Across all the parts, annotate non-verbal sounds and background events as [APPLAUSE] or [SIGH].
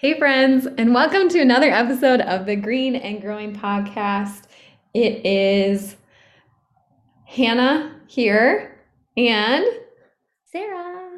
Hey, friends, and welcome to another episode of the Green and Growing Podcast. It is Hannah here and Sarah.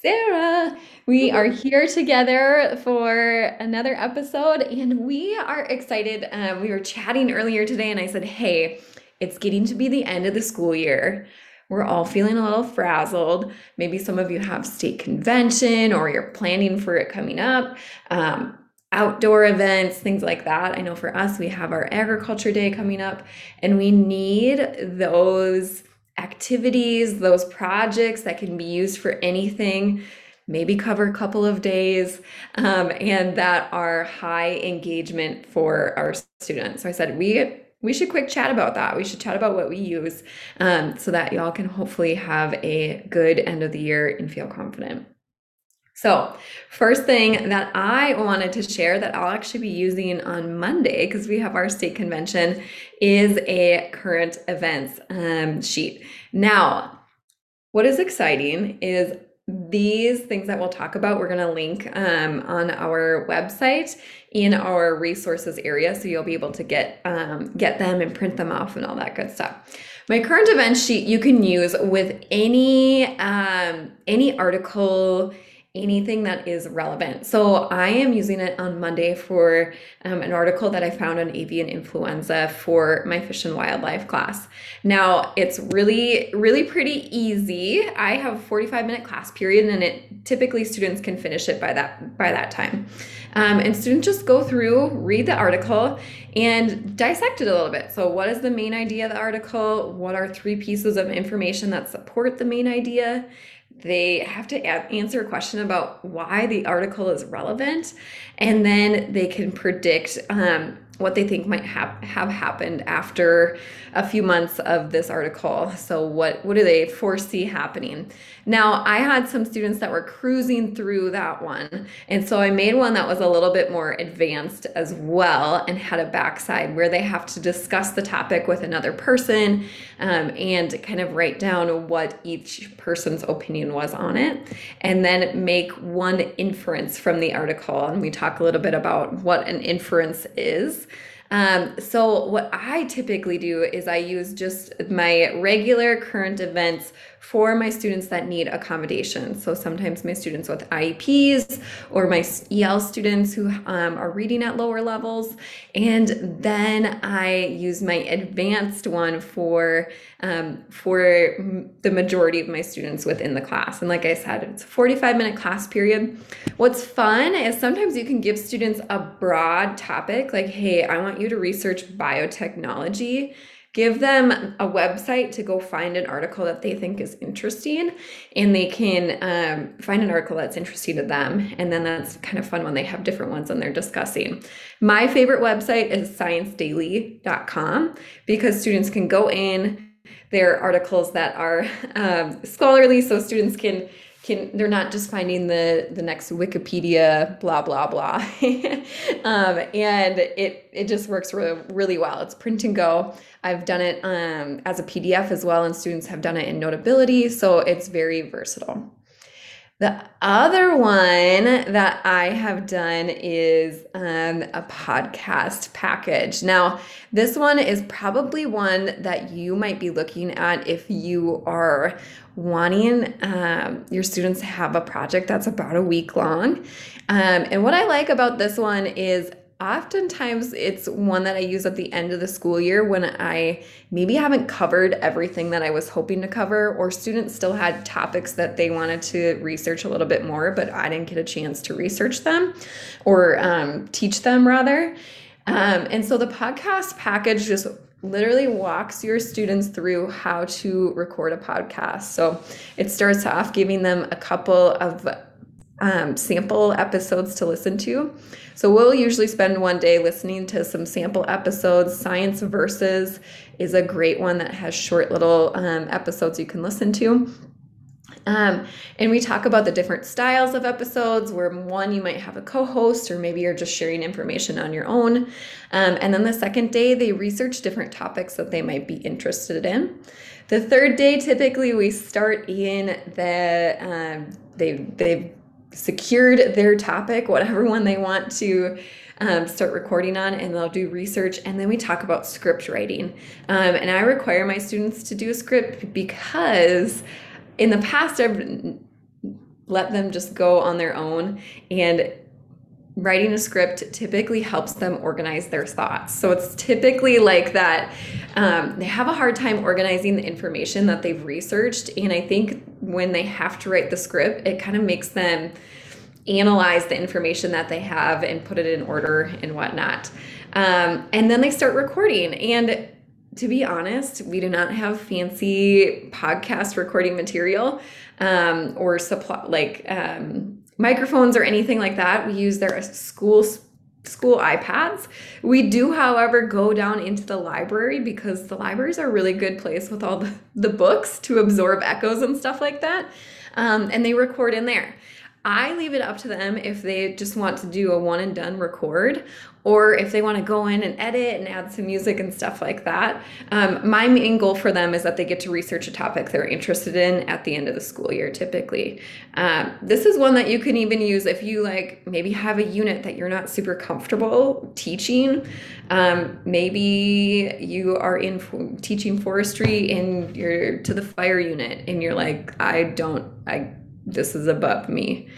Sarah. We are here together for another episode, and we are excited. Um, we were chatting earlier today, and I said, Hey, it's getting to be the end of the school year. We're all feeling a little frazzled. Maybe some of you have state convention or you're planning for it coming up. Um, outdoor events, things like that. I know for us, we have our agriculture day coming up, and we need those activities, those projects that can be used for anything, maybe cover a couple of days, um, and that are high engagement for our students. So I said, we we should quick chat about that. We should chat about what we use um, so that y'all can hopefully have a good end of the year and feel confident. So, first thing that I wanted to share that I'll actually be using on Monday because we have our state convention is a current events um, sheet. Now, what is exciting is these things that we'll talk about, we're going to link um, on our website in our resources area, so you'll be able to get um, get them and print them off and all that good stuff. My current event sheet you can use with any um, any article anything that is relevant. So I am using it on Monday for um, an article that I found on avian influenza for my fish and wildlife class. Now it's really, really pretty easy. I have a 45 minute class period and it typically students can finish it by that by that time. Um, and students just go through, read the article, and dissect it a little bit. So, what is the main idea of the article? What are three pieces of information that support the main idea? They have to answer a question about why the article is relevant and then they can predict um, what they think might have have happened after a few months of this article. So what what do they foresee happening? Now, I had some students that were cruising through that one. And so I made one that was a little bit more advanced as well and had a backside where they have to discuss the topic with another person um, and kind of write down what each person's opinion was on it and then make one inference from the article. And we talk a little bit about what an inference is. Um, so what I typically do is I use just my regular current events for my students that need accommodation. So sometimes my students with IEPs or my EL students who um, are reading at lower levels. And then I use my advanced one for um, for the majority of my students within the class. And like I said, it's a 45 minute class period. What's fun is sometimes you can give students a broad topic like, hey, I want you to research biotechnology give them a website to go find an article that they think is interesting and they can um, find an article that's interesting to them and then that's kind of fun when they have different ones and they're discussing. My favorite website is sciencedaily.com because students can go in there are articles that are um, scholarly so students can can they're not just finding the the next Wikipedia blah blah blah, [LAUGHS] um, and it it just works really really well. It's print and go. I've done it um, as a PDF as well, and students have done it in Notability, so it's very versatile. The other one that I have done is um, a podcast package. Now, this one is probably one that you might be looking at if you are wanting um, your students to have a project that's about a week long. Um, and what I like about this one is oftentimes it's one that I use at the end of the school year when I maybe haven't covered everything that I was hoping to cover, or students still had topics that they wanted to research a little bit more, but I didn't get a chance to research them or um, teach them rather. Um, and so the podcast package just literally walks your students through how to record a podcast. So it starts off giving them a couple of um, sample episodes to listen to. So we'll usually spend one day listening to some sample episodes. Science Versus is a great one that has short little um, episodes you can listen to. Um, and we talk about the different styles of episodes where one you might have a co-host or maybe you're just sharing information on your own um, and then the second day they research different topics that they might be interested in the third day typically we start in the um, they they've secured their topic, whatever one they want to um, start recording on, and they'll do research. And then we talk about script writing. Um, and I require my students to do a script because in the past, I've let them just go on their own and writing a script typically helps them organize their thoughts. So it's typically like that um, they have a hard time organizing the information that they've researched. And I think when they have to write the script, it kind of makes them analyze the information that they have and put it in order and whatnot. Um, and then they start recording. And to be honest, we do not have fancy podcast recording material um, or supply like um, microphones or anything like that. We use their school school iPads. We do, however, go down into the library because the libraries are a really good place with all the, the books to absorb echoes and stuff like that. Um, and they record in there. I leave it up to them if they just want to do a one and done record or if they want to go in and edit and add some music and stuff like that. Um, my main goal for them is that they get to research a topic they're interested in at the end of the school year, typically. Um, this is one that you can even use if you like maybe have a unit that you're not super comfortable teaching. Um, maybe you are in teaching forestry and you're to the fire unit and you're like, I don't, I this is above me.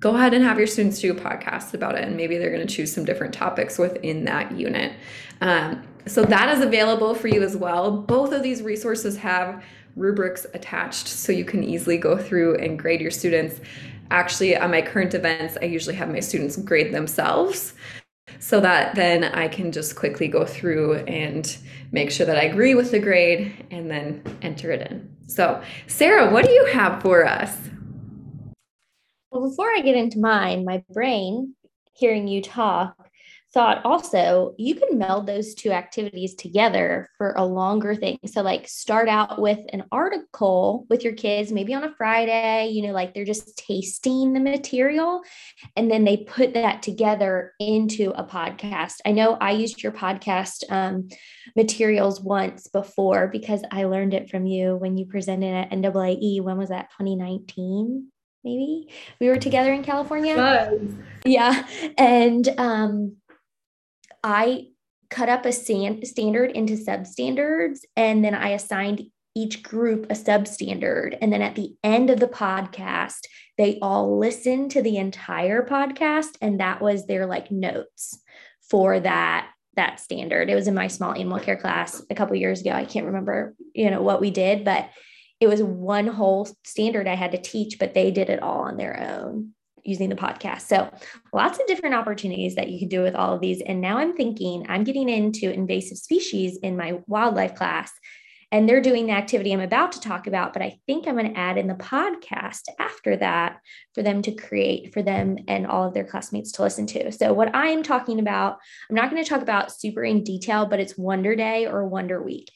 Go ahead and have your students do a podcast about it and maybe they're going to choose some different topics within that unit. Um, so that is available for you as well. Both of these resources have rubrics attached so you can easily go through and grade your students. Actually on my current events i usually have my students grade themselves so that then i can just quickly go through and make sure that i agree with the grade and then enter it in. So sarah what do you have for us well, before I get into mine, my brain, hearing you talk, thought also you can meld those two activities together for a longer thing. So, like, start out with an article with your kids, maybe on a Friday, you know, like they're just tasting the material, and then they put that together into a podcast. I know I used your podcast um, materials once before because I learned it from you when you presented at NAAE. When was that? 2019? Maybe we were together in California. Yeah. And um, I cut up a standard into substandards and then I assigned each group a substandard. And then at the end of the podcast, they all listened to the entire podcast and that was their like notes for that that standard. It was in my small animal care class a couple years ago. I can't remember, you know, what we did, but it was one whole standard I had to teach, but they did it all on their own using the podcast. So lots of different opportunities that you can do with all of these. And now I'm thinking I'm getting into invasive species in my wildlife class. And they're doing the activity I'm about to talk about, but I think I'm going to add in the podcast after that for them to create for them and all of their classmates to listen to. So, what I am talking about, I'm not going to talk about super in detail, but it's Wonder Day or Wonder Week.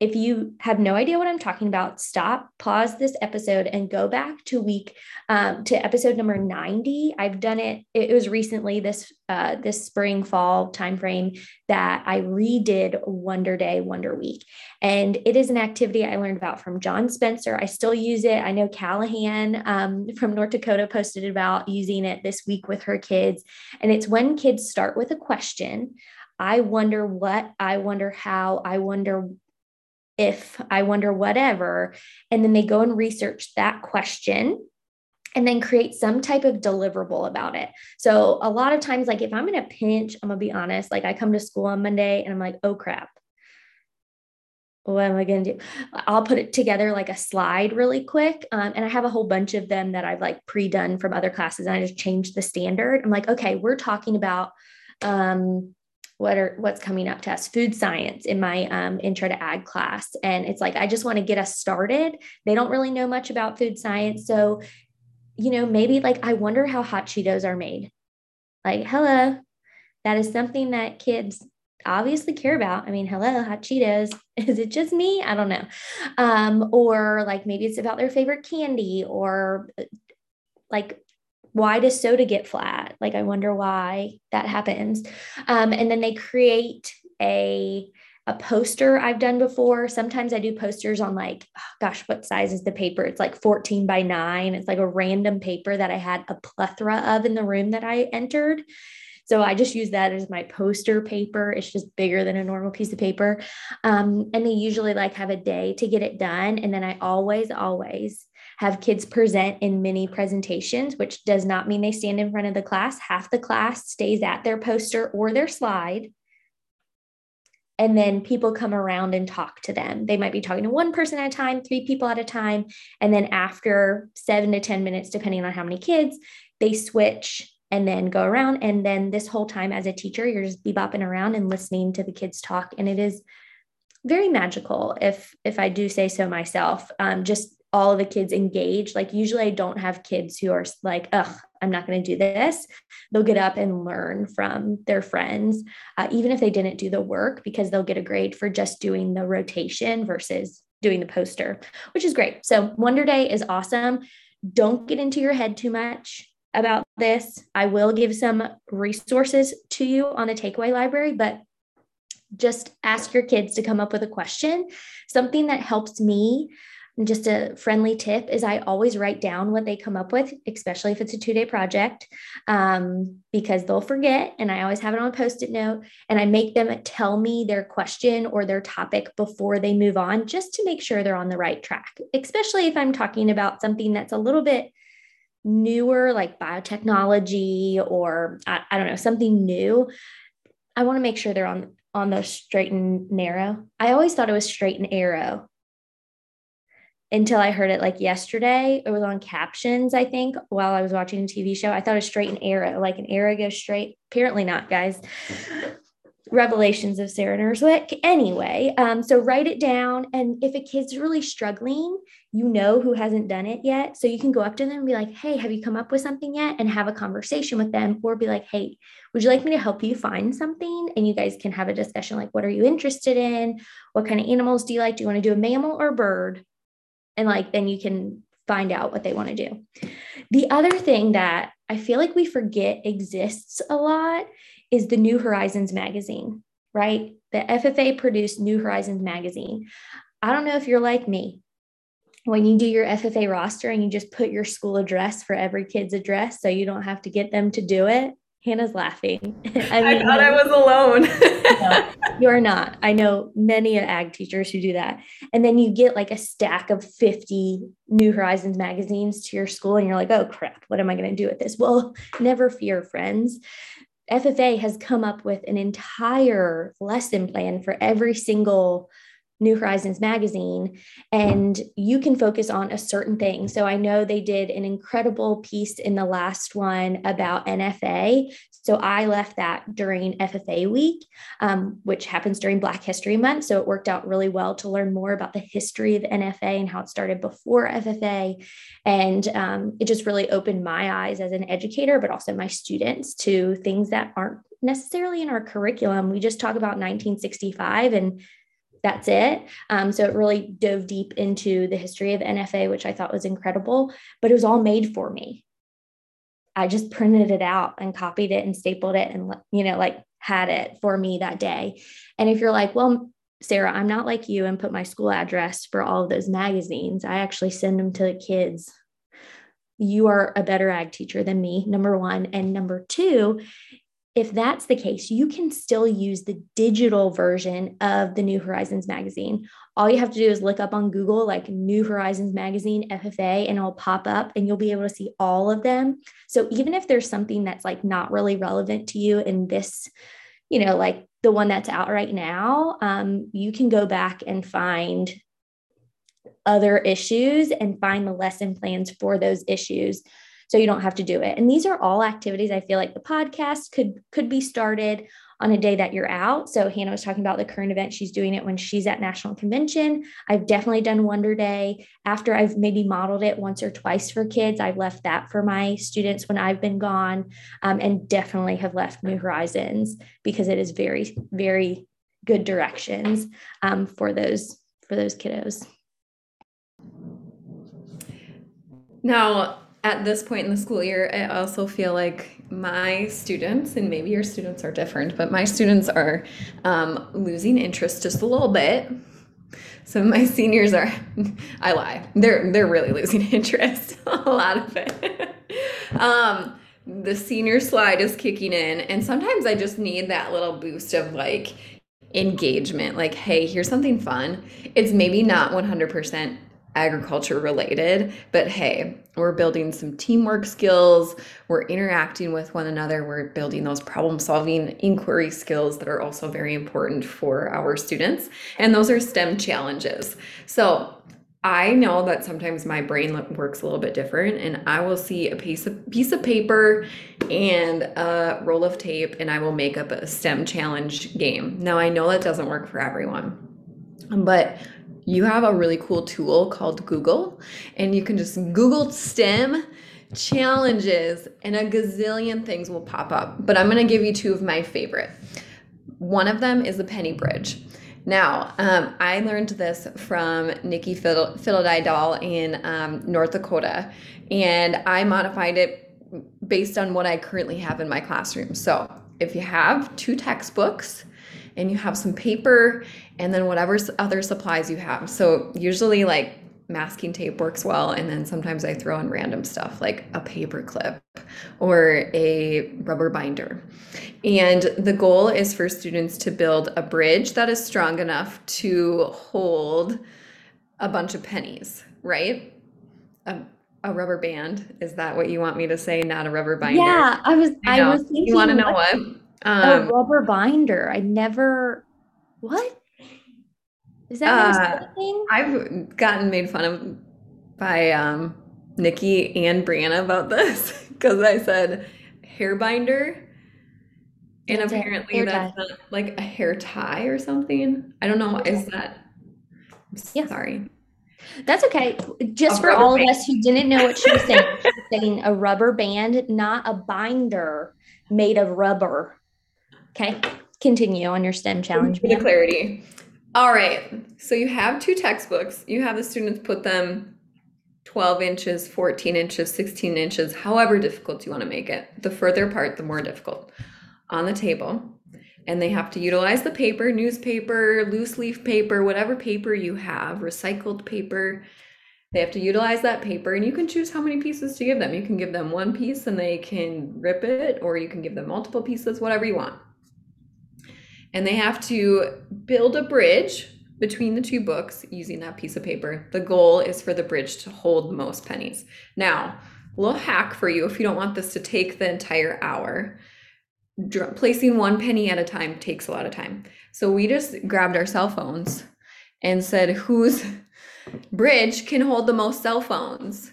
If you have no idea what I'm talking about, stop, pause this episode, and go back to week um, to episode number 90. I've done it. It was recently this uh, this spring fall timeframe that I redid Wonder Day, Wonder Week, and it is an activity I learned about from John Spencer. I still use it. I know Callahan um, from North Dakota posted about using it this week with her kids, and it's when kids start with a question. I wonder what, I wonder how, I wonder if I wonder whatever. And then they go and research that question and then create some type of deliverable about it. So a lot of times, like if I'm in a pinch, I'm gonna be honest, like I come to school on Monday and I'm like, oh crap. What am I going to do? I'll put it together like a slide really quick. Um, and I have a whole bunch of them that I've like pre done from other classes. And I just changed the standard. I'm like, okay, we're talking about um, what are what's coming up to us. Food science in my um, intro to ag class. And it's like i just want to get us started. They don't really know much about food science. So you know maybe like i wonder how hot cheetos are made. Like hello. That is something that kids obviously care about. I mean hello hot cheetos. [LAUGHS] Is it just me? I don't know. Um, or like maybe it's about their favorite candy or like why does soda get flat? Like, I wonder why that happens. Um, and then they create a A poster I've done before. Sometimes I do posters on like, oh gosh, what size is the paper? It's like 14 by nine. It's like a random paper that I had a plethora of in the room that I entered. So I just use that as my poster paper. It's just bigger than a normal piece of paper. Um, and they usually like have a day to get it done. And then I always, always have kids present in mini presentations, which does not mean they stand in front of the class. Half the class stays at their poster or their slide. And then people come around and talk to them. They might be talking to one person at a time, three people at a time. And then after seven to 10 minutes, depending on how many kids, they switch and then go around. And then this whole time as a teacher, you're just bebopping around and listening to the kids talk. And it is very magical if if I do say so myself. Um, just all the kids engaged. Like usually I don't have kids who are like, ugh, I'm not going to do this. They'll get up and learn from their friends, uh, even if they didn't do the work, because they'll get a grade for just doing the rotation versus doing the poster, which is great. So Wonder Day is awesome. Don't get into your head too much about this. I will give some resources to you on the takeaway library, but just ask your kids to come up with a question. Something that helps me, just a friendly tip, is I always write down what they come up with, especially if it's a two day project, um, because they'll forget. And I always have it on a post it note. And I make them tell me their question or their topic before they move on, just to make sure they're on the right track, especially if I'm talking about something that's a little bit newer like biotechnology or I, I, don't know something new. I want to make sure they're on on the straight and narrow. I always thought it was straight and arrow until i heard it like yesterday it was on captions i think while i was watching a tv show i thought it was straight and arrow like an arrow goes straight apparently not guys revelations of Sarah Nerswick. Anyway, um, so write it down. And if a kid's really struggling, you know who hasn't done it yet. So you can go up to them and be like, hey, have you come up with something yet? And have a conversation with them, or be like, hey, would you like me to help you find something? And you guys can have a discussion like, what are you interested in? What kind of animals do you like? Do you want to do a mammal or bird? And like, then you can find out what they want to do. The other thing that I feel like we forget exists a lot is the New Horizons magazine, right? The FFA produced New Horizons magazine. I don't know if you're like me. When you do your FFA roster and you just put your school address for every kid's address so you don't have to get them to do it, Hannah's laughing. [LAUGHS] I, mean, I thought I was alone. no, [LAUGHS] you are not. I know many ag teachers who do that. And then you get like a stack of 50 New Horizons magazines to your school, and you're like, oh crap, what am I going to do with this? Well, [LAUGHS] never fear, friends. FFA has come up with an entire lesson plan for every single New Horizons magazine, and you can focus on a certain thing. So I know they did an incredible piece in the last one about NFA. So I left that during FFA week, um, which happens during Black History Month. So it worked out really well to learn more about the history of NFA and how it started before FFA. And um, it just really opened my eyes as an educator, but also my students to things that aren't necessarily in our curriculum. We just talk about 1965 and that's it. Um, so it really dove deep into the history of NFA, which I thought was incredible, but it was all made for me. I just printed it out and copied it and stapled it and, you know, like had it for me that day. And if you're like, well, Sarah, I'm not like you and put my school address for all of those magazines, I actually send them to the kids. You are a better ag teacher than me, number one. And number two, if that's the case, you can still use the digital version of the New Horizons magazine. All you have to do is look up on Google, like New Horizons magazine, FFA, and it'll pop up and you'll be able to see all of them. So even if there's something that's like not really relevant to you in this, you know, like the one that's out right now, um, you can go back and find other issues and find the lesson plans for those issues so you don't have to do it. And these are all activities I feel like the podcast could could be started on a day that you're out. So Hannah was talking about the current event. She's doing it when she's at National Convention. I've definitely done Wonder Day after I've maybe modeled it once or twice for kids. I've left that for my students when I've been gone, um, and definitely have left New Horizons because it is very, very good directions um, for those for those kiddos. Now, at this point in the school year, I also feel like my students, and maybe your students are different, but my students are um, losing interest just a little bit. So my seniors are, [LAUGHS] I lie, they're they're really losing [LAUGHS] interest, a lot of it. [LAUGHS] um, the senior slide is kicking in, and sometimes I just need that little boost of like engagement. Like, hey, here's something fun. It's maybe not 100% agriculture related, but hey, we're building some teamwork skills, we're interacting with one another, we're building those problem solving inquiry skills that are also very important for our students. And those are STEM challenges. So I know that sometimes my brain works a little bit different and I will see a piece of piece of paper and a roll of tape and I will make up a STEM challenge game. Now I know that doesn't work for everyone. But you have a really cool tool called Google, and you can just Google STEM challenges, and a gazillion things will pop up. But I'm to give you two of my favorite. One of them is the penny bridge. Now, um, I learned this from Nikki Fiddle- in um, North Dakota, and I modified it based on what I currently have in my classroom. So, if you have two textbooks and you have some paper and then whatever other supplies you have. So usually like masking tape works well and then sometimes I throw in random stuff like a paper clip or a rubber binder. And the goal is for students to build a bridge that is strong enough to hold a bunch of pennies, right? A, a rubber band. Is that what you want me to say? Not a rubber binder. Yeah, I was I, I was thinking You want to know what? Um, a rubber binder. I never. What is that? Uh, I've gotten made fun of by um, Nikki and Brianna about this [LAUGHS] because I said hair binder. And that's apparently that's not like a hair tie or something. I don't know. Is that? Yeah. Sorry. That's okay. Just a for all band. of us who didn't know what she was saying, [LAUGHS] she was saying a rubber band, not a binder made of rubber. Okay, continue on your STEM challenge. For the clarity. All right. So you have two textbooks. You have the students put them 12 inches, 14 inches, 16 inches, however difficult you want to make it. The further apart, the more difficult on the table. And they have to utilize the paper, newspaper, loose leaf paper, whatever paper you have, recycled paper. They have to utilize that paper, and you can choose how many pieces to give them. You can give them one piece and they can rip it, or you can give them multiple pieces, whatever you want and they have to build a bridge between the two books using that piece of paper. The goal is for the bridge to hold most pennies. Now, a little hack for you if you don't want this to take the entire hour. Placing one penny at a time takes a lot of time. So we just grabbed our cell phones and said, whose bridge can hold the most cell phones?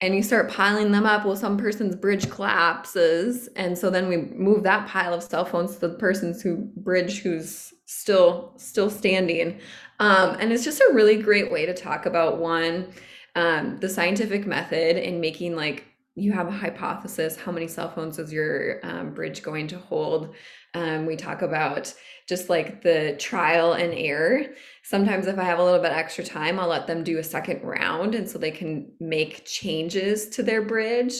And you start piling them up well some person's bridge collapses. And so then we move that pile of cell phones to the person's who bridge who's still still standing. Um, and it's just a really great way to talk about one um, the scientific method in making like you have a hypothesis how many cell phones is your um, bridge going to hold um, we talk about just like the trial and error. Sometimes, if I have a little bit extra time, I'll let them do a second round. And so they can make changes to their bridge.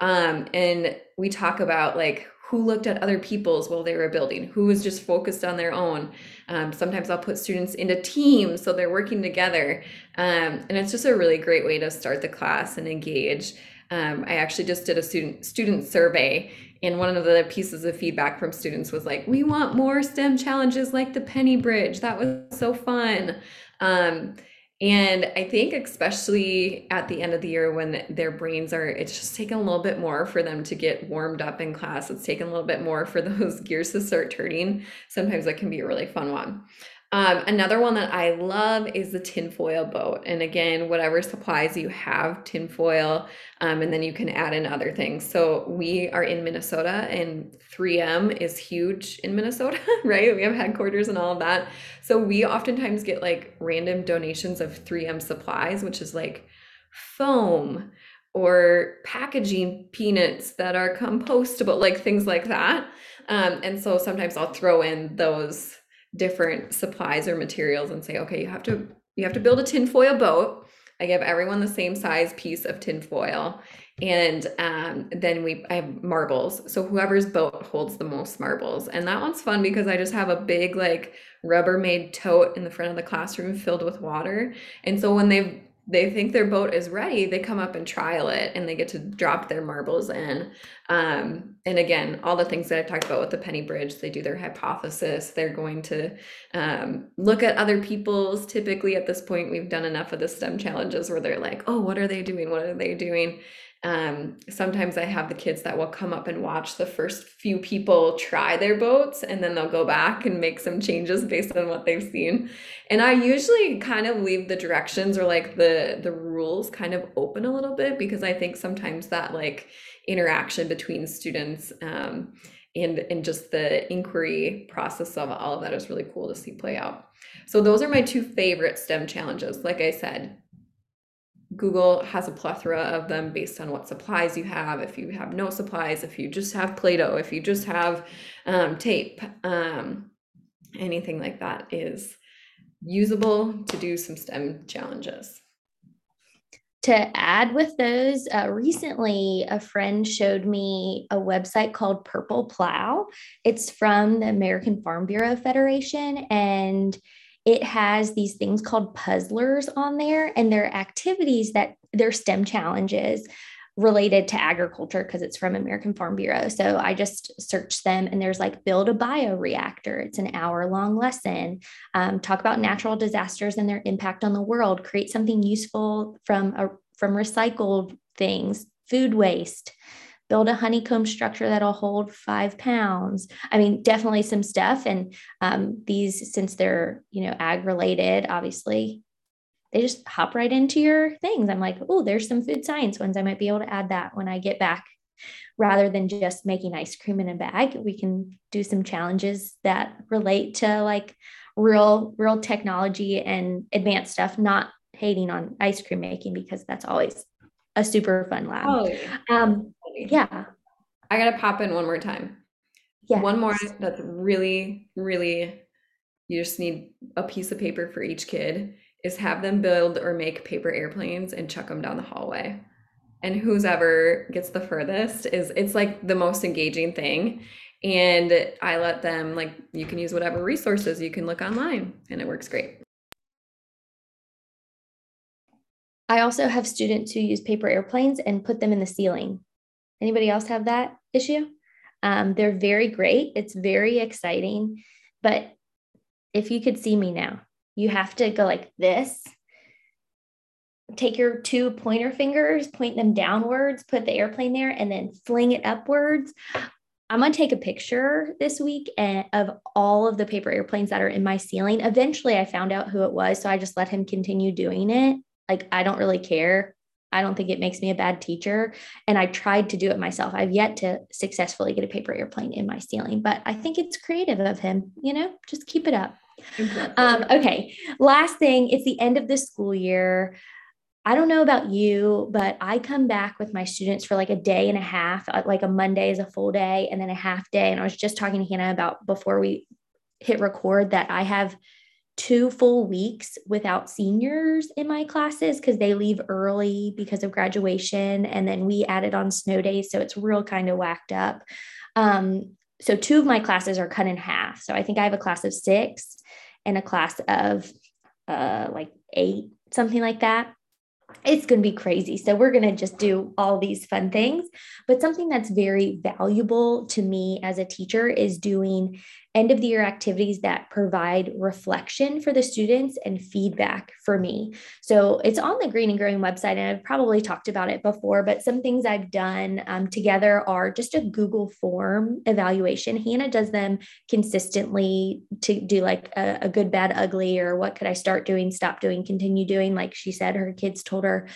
Um, and we talk about like who looked at other people's while they were building, who was just focused on their own. Um, sometimes I'll put students into teams so they're working together. Um, and it's just a really great way to start the class and engage. Um, I actually just did a student student survey and one of the pieces of feedback from students was like, we want more STEM challenges like the Penny Bridge. That was so fun. Um, and I think, especially at the end of the year when their brains are, it's just taken a little bit more for them to get warmed up in class. It's taken a little bit more for those [LAUGHS] gears to start turning. Sometimes that can be a really fun one. Um, another one that I love is the tinfoil boat. And again, whatever supplies you have, tinfoil, um, and then you can add in other things. So we are in Minnesota and 3M is huge in Minnesota, [LAUGHS] right? We have headquarters and all of that. So we oftentimes get like random donations of 3M supplies, which is like foam or packaging peanuts that are compostable, like things like that. Um, and so sometimes I'll throw in those different supplies or materials and say, okay, you have to you have to build a tinfoil boat. I give everyone the same size piece of tinfoil And um, then we I have marbles. So whoever's boat holds the most marbles. And that one's fun because I just have a big like Rubbermaid tote in the front of the classroom filled with water. And so when they've they think their boat is ready, they come up and trial it and they get to drop their marbles in. Um, and again, all the things that I talked about with the Penny Bridge, they do their hypothesis. They're going to um, look at other people's. Typically, at this point, we've done enough of the STEM challenges where they're like, oh, what are they doing? What are they doing? Um, sometimes I have the kids that will come up and watch the first few people try their boats and then they'll go back and make some changes based on what they've seen. And I usually kind of leave the directions or like the the rules kind of open a little bit because I think sometimes that like interaction between students um, and and just the inquiry process of all of that is really cool to see play out. So those are my two favorite STEM challenges. Like I said, Google has a plethora of them based on what supplies you have. If you have no supplies, if you just have Play Doh, if you just have um, tape, um, anything like that is usable to do some STEM challenges. To add with those, uh, recently a friend showed me a website called Purple Plow. It's from the American Farm Bureau Federation and it has these things called puzzlers on there, and they're activities that they're STEM challenges related to agriculture because it's from American Farm Bureau. So I just searched them, and there's like build a bioreactor. It's an hour long lesson. Um, talk about natural disasters and their impact on the world. Create something useful from a, from recycled things. Food waste build a honeycomb structure that'll hold five pounds. I mean, definitely some stuff. And um, these, since they're, you know, ag related, obviously, they just hop right into your things. I'm like, oh, there's some food science ones. I might be able to add that when I get back. Rather than just making ice cream in a bag, we can do some challenges that relate to like real, real technology and advanced stuff, not hating on ice cream making because that's always a super fun lab. Oh, um, yeah. I gotta pop in one more time. Yeah. One more that's really, really, you just need a piece of paper for each kid is have them build or make paper airplanes and chuck them down the hallway. And who's ever gets the furthest is it's like the most engaging thing. And I let them like you can use whatever resources you can look online and it works great. I also have students who use paper airplanes and put them in the ceiling. Anybody else have that issue? Um, they're very great. It's very exciting. But if you could see me now, you have to go like this. Take your two pointer fingers, point them downwards, put the airplane there, and then fling it upwards. I'm going to take a picture this week of all of the paper airplanes that are in my ceiling. Eventually, I found out who it was. So I just let him continue doing it. Like, I don't really care. I don't think it makes me a bad teacher. And I tried to do it myself. I've yet to successfully get a paper airplane in my ceiling, but I think it's creative of him, you know, just keep it up. Um, okay. Last thing, it's the end of the school year. I don't know about you, but I come back with my students for like a day and a half, uh, like a Monday is a full day and then a half day. And I was just talking to Hannah about before we hit record that I have two full weeks without seniors in my classes because they leave early because of graduation. And then we added on snow days. So it's real kind of whacked up. Um, so two of my classes are cut in half. So I think I have a class of six and a class of uh, like eight, something like that it's going to be crazy. So, we're going to just do all these fun things. But something that's very valuable to me as a teacher is doing end of the year activities that provide reflection for the students and feedback for me. So, it's on the Green and Growing website, and I've probably talked about it before, but some things I've done um, together are just a Google form evaluation. Hannah does them consistently to do like a, a good, bad, ugly, or what could I start doing, stop doing, continue doing. Like she said, her kids told her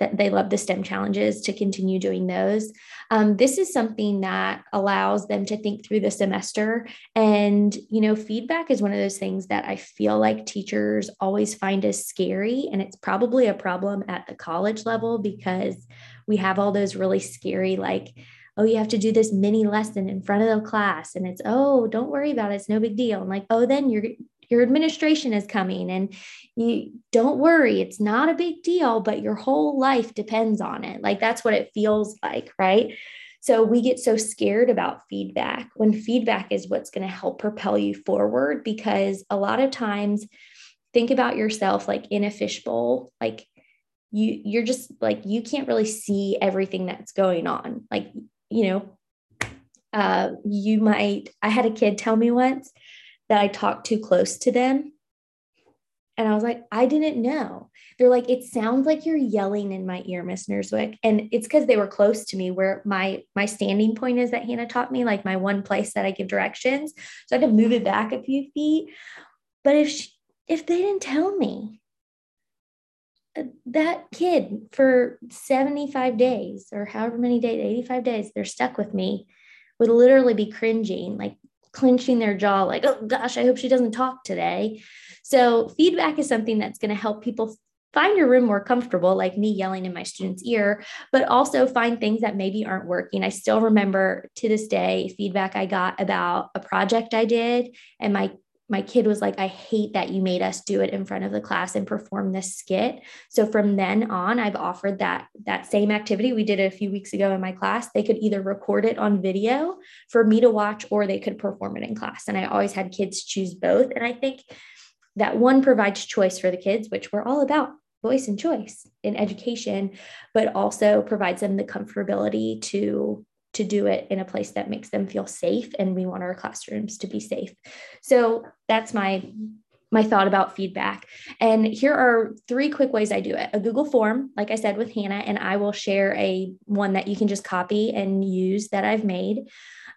that they love the STEM challenges to continue doing those. Um, this is something that allows them to think through the semester. And, you know, feedback is one of those things that I feel like teachers always find as scary. And it's probably a problem at the college level because we have all those really scary, like, oh, you have to do this mini lesson in front of the class. And it's, oh, don't worry about it. It's no big deal. And like, oh, then you're your administration is coming and you don't worry, it's not a big deal, but your whole life depends on it. Like that's what it feels like, right? So we get so scared about feedback when feedback is what's going to help propel you forward because a lot of times think about yourself like in a fishbowl, like you you're just like you can't really see everything that's going on. Like, you know, uh you might I had a kid tell me once that I talked too close to them. And I was like, I didn't know. They're like, it sounds like you're yelling in my ear, Miss Nerswick. And it's because they were close to me where my my standing point is that Hannah taught me, like my one place that I give directions. So I to move it back a few feet. But if she, if they didn't tell me, uh, that kid for 75 days or however many days, 85 days, they're stuck with me, would literally be cringing, like clenching their jaw, like, oh gosh, I hope she doesn't talk today. So, feedback is something that's going to help people find your room more comfortable, like me yelling in my student's ear, but also find things that maybe aren't working. I still remember to this day feedback I got about a project I did, and my my kid was like, I hate that you made us do it in front of the class and perform this skit. So from then on, I've offered that that same activity we did a few weeks ago in my class. They could either record it on video for me to watch or they could perform it in class. And I always had kids choose both. And I think that one provides choice for the kids, which we're all about voice and choice in education, but also provides them the comfortability to to do it in a place that makes them feel safe and we want our classrooms to be safe. So that's my my thought about feedback. And here are three quick ways i do it. A google form like i said with hannah and i will share a one that you can just copy and use that i've made.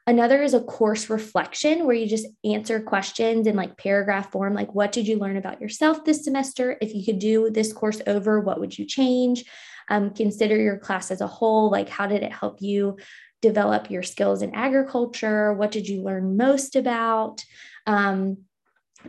Another is a course reflection where you just answer questions in like paragraph form like what did you learn about yourself this semester? If you could do this course over what would you change? Um, consider your class as a whole like how did it help you develop your skills in agriculture? What did you learn most about? Um,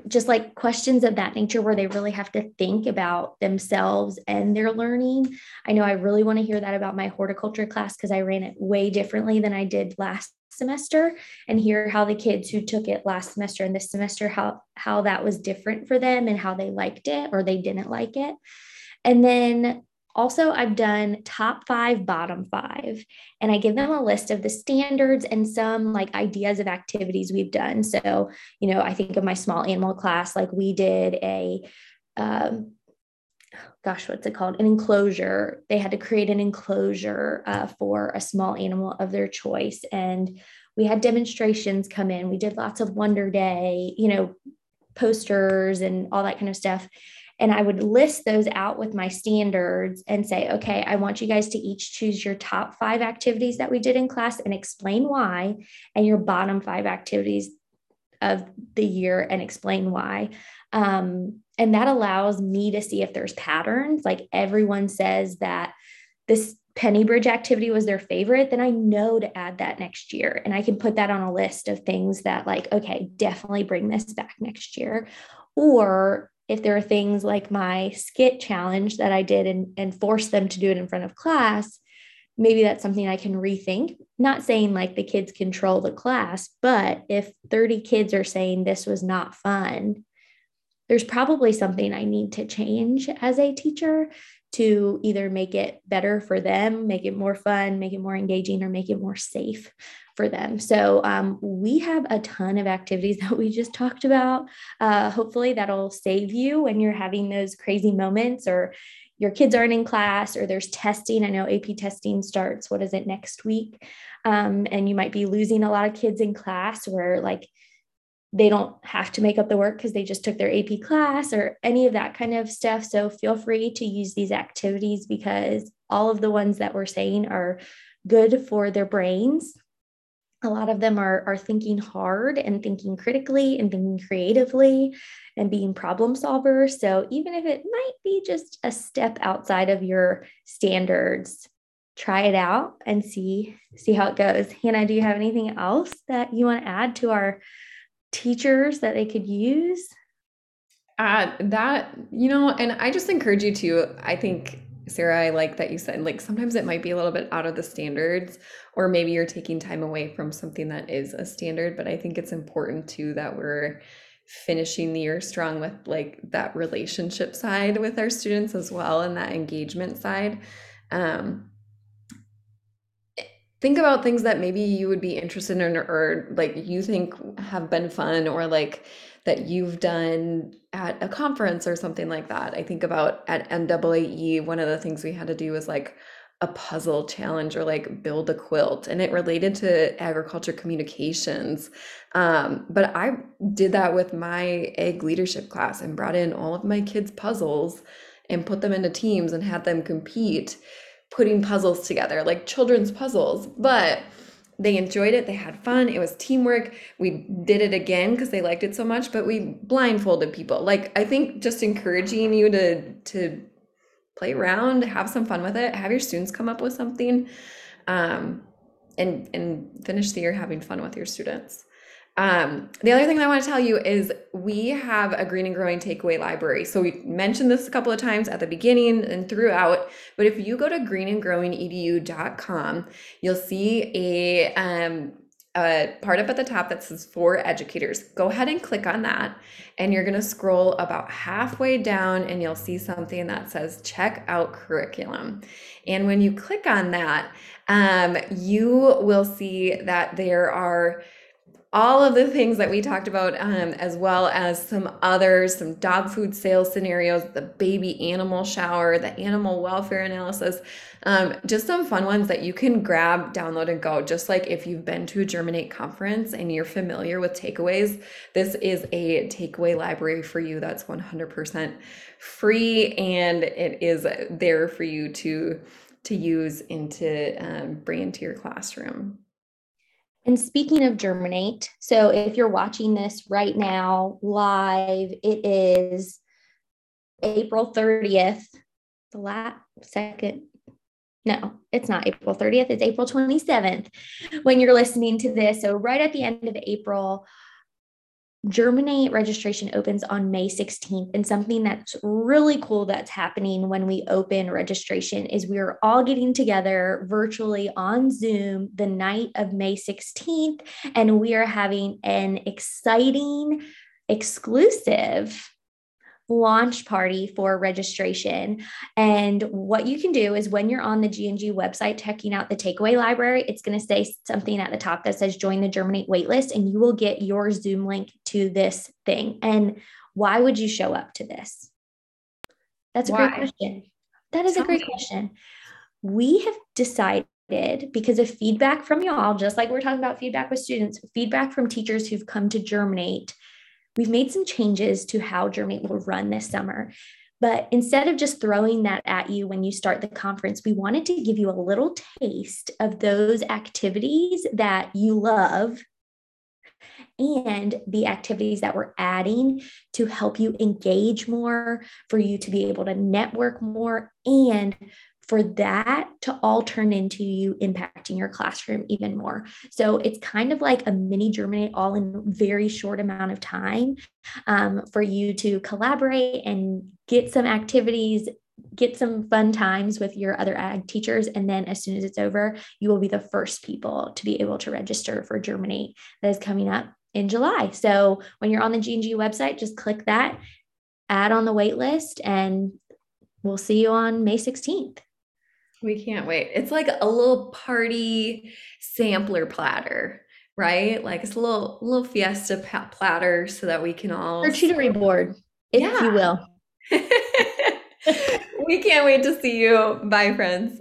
just like questions of that nature where they really have to think about themselves and their learning. I know I really want to hear that about my horticulture class because I ran it way differently than I did last semester and hear how the kids who took it last semester and this semester how how that was different for them and how they liked it or they didn't like it. And then also, I've done top five, bottom five, and I give them a list of the standards and some like ideas of activities we've done. So, you know, I think of my small animal class, like we did a, um, gosh, what's it called? An enclosure. They had to create an enclosure uh, for a small animal of their choice. And we had demonstrations come in. We did lots of Wonder Day, you know, posters and all that kind of stuff. And I would list those out with my standards and say, okay, I want you guys to each choose your top five activities that we did in class and explain why, and your bottom five activities of the year and explain why. Um, and that allows me to see if there's patterns. Like everyone says that this Penny Bridge activity was their favorite, then I know to add that next year. And I can put that on a list of things that, like, okay, definitely bring this back next year. Or if there are things like my skit challenge that I did and, and force them to do it in front of class, maybe that's something I can rethink. Not saying like the kids control the class, but if 30 kids are saying this was not fun, there's probably something I need to change as a teacher to either make it better for them, make it more fun, make it more engaging, or make it more safe for them. So um, we have a ton of activities [LAUGHS] that we just talked about. Uh, hopefully, that'll save you when you're having those crazy moments or your kids aren't in class or there's testing. I know AP testing starts, what is it, next week? Um, and you might be losing a lot of kids in class where like they don't have to make up the work because they just took their AP class or any of that kind of stuff. So feel free to use these activities because all of the ones that we're saying are good for their brains a lot of them are, are thinking hard and thinking critically and thinking creatively and being problem solvers. So even if it might be just a step outside of your standards, try it out and see see how it goes. Hannah, do you have anything else that you want to add to our teachers that they could use? Uh, that, you know, and I just encourage you to, I think Sarah, I like that you said like sometimes it might be a little bit out of the standards, or maybe you're taking time away from something that is a standard. But I think it's important too that we're finishing the year strong with like that relationship side with our students as well and that engagement side. Um, think about things that maybe you would be interested in or, like you think have been fun or like that you've done at a conference or something like that. I think about at NAAE, one of the things we had to do was like a puzzle challenge or like build a quilt and it related to agriculture communications um, but i did that with my ag leadership class and brought in all of my kids puzzles and put them into teams and had them compete putting puzzles together like children's puzzles but they enjoyed it they had fun it was teamwork we did it again because they liked it so much but we blindfolded people like i think just encouraging you to to play around, have some fun with it, have your students come up with something, um, and and finish the year having fun with your students. Um, the other thing I want to tell you is we have a green and growing takeaway library. So we mentioned this a couple of times at the beginning and throughout, but if you go to greenandgrowingedu.com, you'll see a um, a part up at the top that says for educators. Go ahead and click on that, and you're going to scroll about halfway down, and you'll see something that says check out curriculum. And when you click on that, um, you will see that there are all of the things that we talked about, um, as well as some others, some dog food sales scenarios, the baby animal shower, the animal welfare analysis, um, just some fun ones that you can grab, download, and go. Just like if you've been to a Germinate conference and you're familiar with takeaways, this is a takeaway library for you that's 100% free and it is there for you to to use into um, bring into your classroom. And speaking of Germinate, so if you're watching this right now live, it is April 30th, the last second. No, it's not April 30th, it's April 27th when you're listening to this. So, right at the end of April, Germinate registration opens on May 16th. And something that's really cool that's happening when we open registration is we are all getting together virtually on Zoom the night of May 16th. And we are having an exciting, exclusive launch party for registration. And what you can do is when you're on the G&G website checking out the takeaway library, it's going to say something at the top that says join the Germinate waitlist and you will get your Zoom link to this thing. And why would you show up to this? That's a why? great question. That is Tell a great me. question. We have decided because of feedback from y'all, just like we're talking about feedback with students, feedback from teachers who've come to Germinate We've made some changes to how Germinate will run this summer. But instead of just throwing that at you when you start the conference, we wanted to give you a little taste of those activities that you love and the activities that we're adding to help you engage more, for you to be able to network more, and for that to all turn into you impacting your classroom even more. So it's kind of like a mini germinate all in very short amount of time um, for you to collaborate and get some activities get some fun times with your other ag teachers. And then as soon as it's over you will be the first people to be able to register for germinate that is coming up in july. So when you're on the G&G website just click that add on the wait list and we'll see you on may 16th we can't wait. It's like a little party sampler platter, right? Like it's a little little fiesta platter so that we can all or charcuterie board, if yeah. you will. [LAUGHS] we can't wait to see you. Bye, friends.